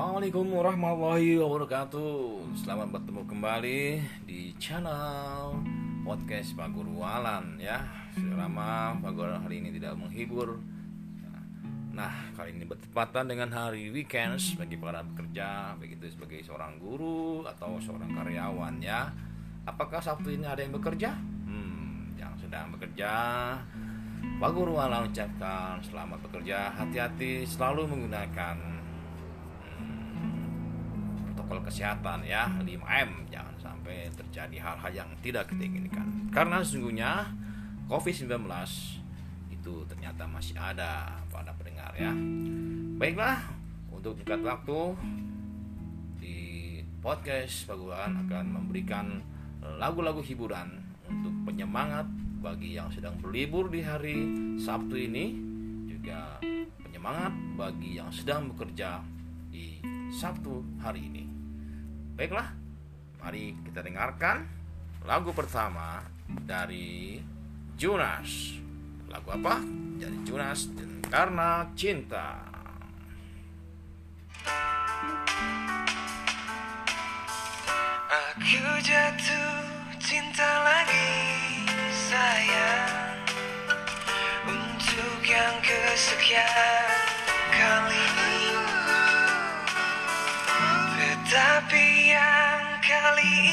Assalamualaikum warahmatullahi wabarakatuh. Selamat bertemu kembali di channel podcast Pak Guru Alan ya. Selama Pak Guru hari ini tidak menghibur. Nah kali ini bertepatan dengan hari weekends bagi para pekerja Begitu sebagai seorang guru atau seorang karyawan ya. Apakah Sabtu ini ada yang bekerja? Hmm, yang sedang bekerja. Pak Guru Alan ucapkan selamat bekerja. Hati-hati selalu menggunakan protokol kesehatan ya 5M jangan sampai terjadi hal-hal yang tidak kita inginkan. Karena sesungguhnya COVID-19 itu ternyata masih ada pada pendengar ya. Baiklah untuk tingkat waktu di podcast Paguan akan memberikan lagu-lagu hiburan untuk penyemangat bagi yang sedang berlibur di hari Sabtu ini. Juga penyemangat bagi yang sedang bekerja di Sabtu hari ini. Baiklah, mari kita dengarkan lagu pertama dari Jonas. Lagu apa? Dari Jonas dan Karena Cinta. Aku jatuh cinta lagi sayang Untuk yang kesekian kali kali ini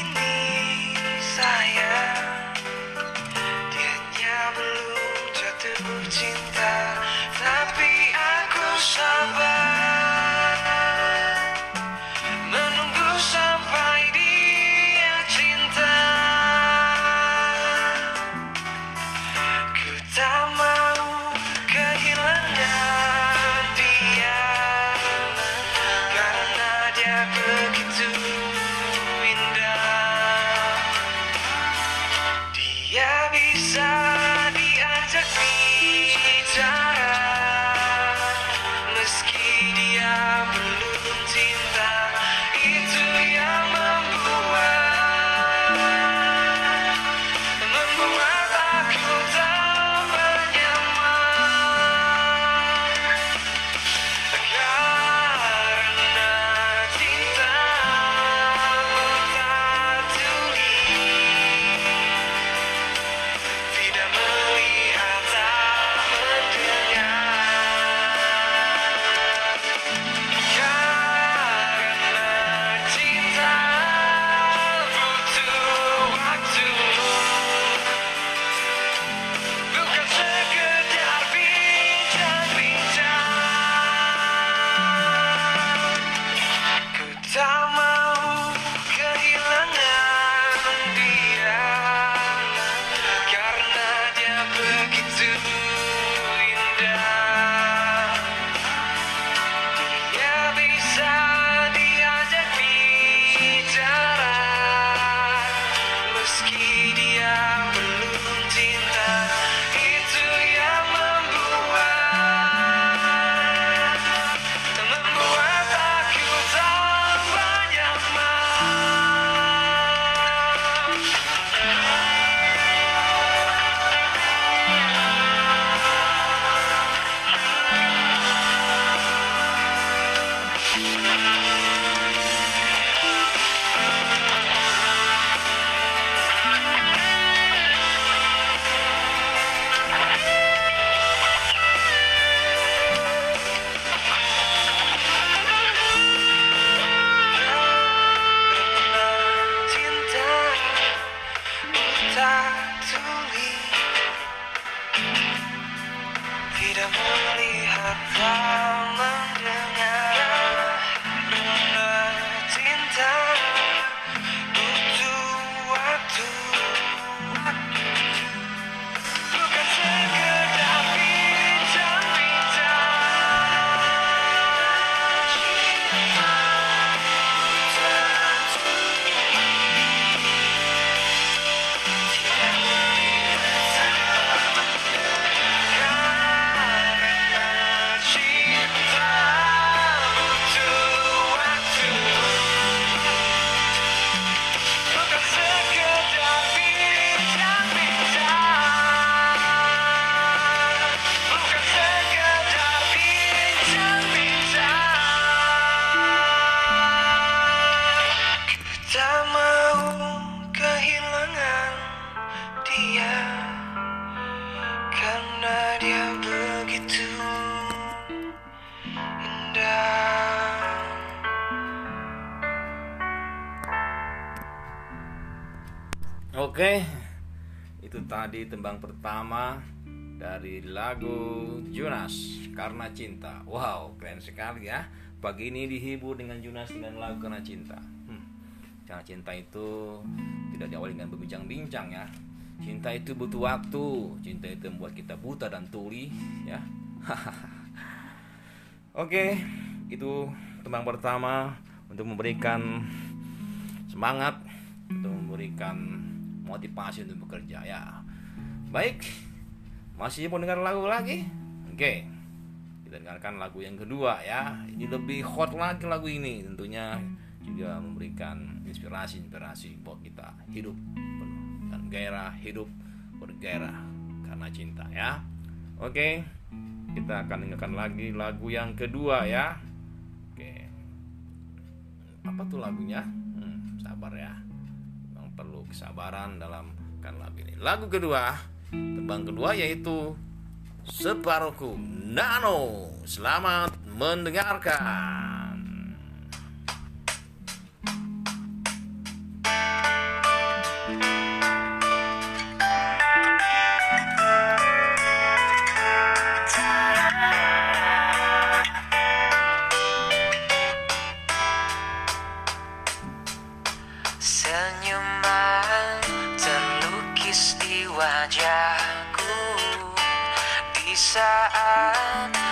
Dia bisa tak mau Oke, itu tadi tembang pertama dari lagu Jonas karena cinta. Wow, keren sekali ya. Pagi ini dihibur dengan Jonas dengan lagu karena cinta. Karena cinta itu tidak diawali dengan berbincang-bincang ya. Cinta itu butuh waktu. Cinta itu membuat kita buta dan tuli ya. Oke, itu tembang pertama untuk memberikan semangat, untuk memberikan motivasi untuk bekerja ya. Baik, masih mau dengar lagu lagi? Oke, kita dengarkan lagu yang kedua ya. Ini lebih hot lagi lagu ini, tentunya juga memberikan inspirasi-inspirasi buat kita hidup penuh dan gairah hidup bergairah karena cinta ya. Oke, kita akan dengarkan lagi lagu yang kedua ya. Oke, apa tuh lagunya? Hmm, sabar ya memang perlu kesabaran dalam kan lagu ini. Lagu kedua, tembang kedua yaitu Separuhku Nano. Selamat mendengarkan. Di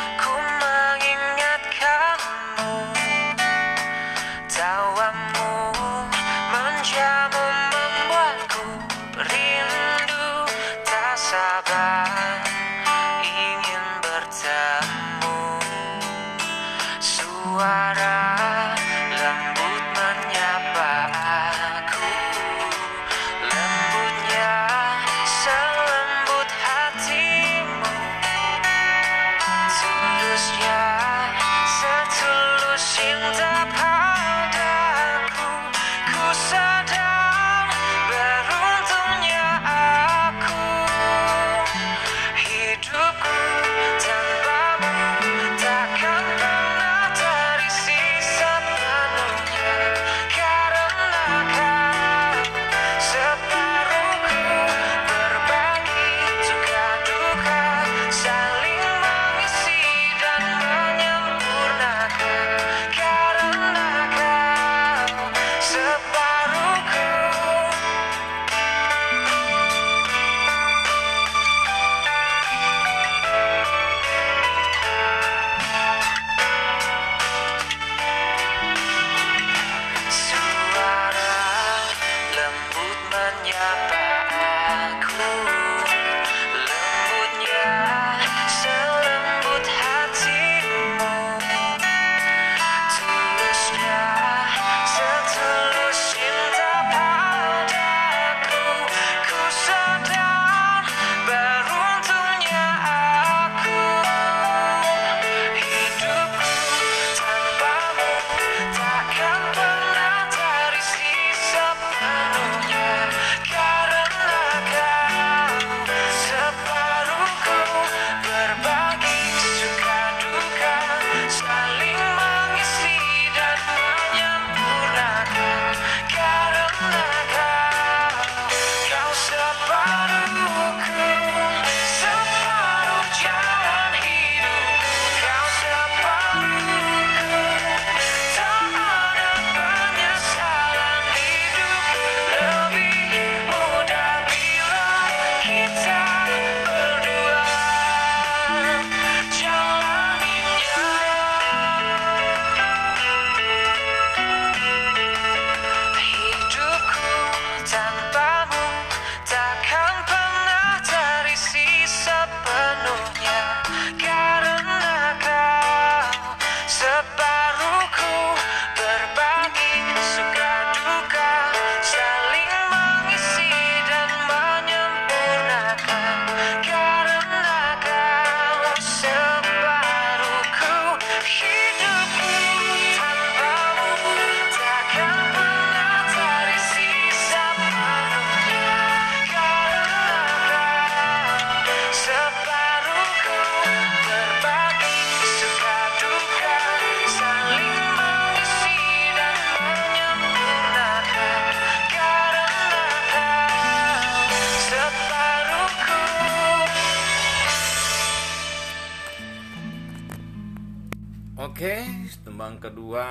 tembang kedua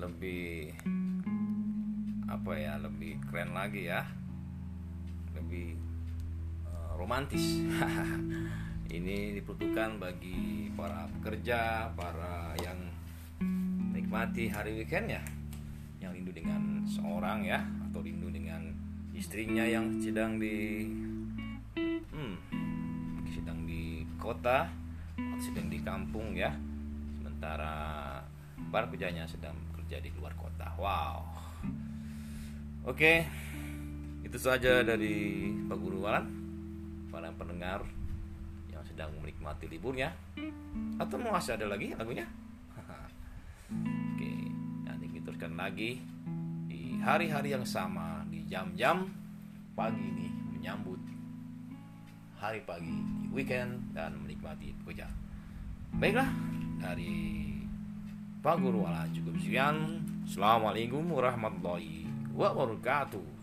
lebih apa ya, lebih keren lagi ya. Lebih eh, romantis. Ini diperuntukkan bagi para pekerja, para yang menikmati hari weekendnya, yang rindu dengan seorang ya, atau rindu dengan istrinya yang sedang di hmm, sedang di kota atau sedang di kampung ya sementara para pekerjanya sedang bekerja di luar kota. Wow. Oke. Itu saja dari Pak Guru Walan para pendengar yang sedang menikmati liburnya. Atau mau masih ada lagi lagunya? Oke. Nanti kita teruskan lagi di hari-hari yang sama di jam-jam pagi ini menyambut hari pagi di weekend dan menikmati bekerja. Baiklah, dari Pak Guru Wala cukup sekian. Assalamualaikum warahmatullahi wabarakatuh.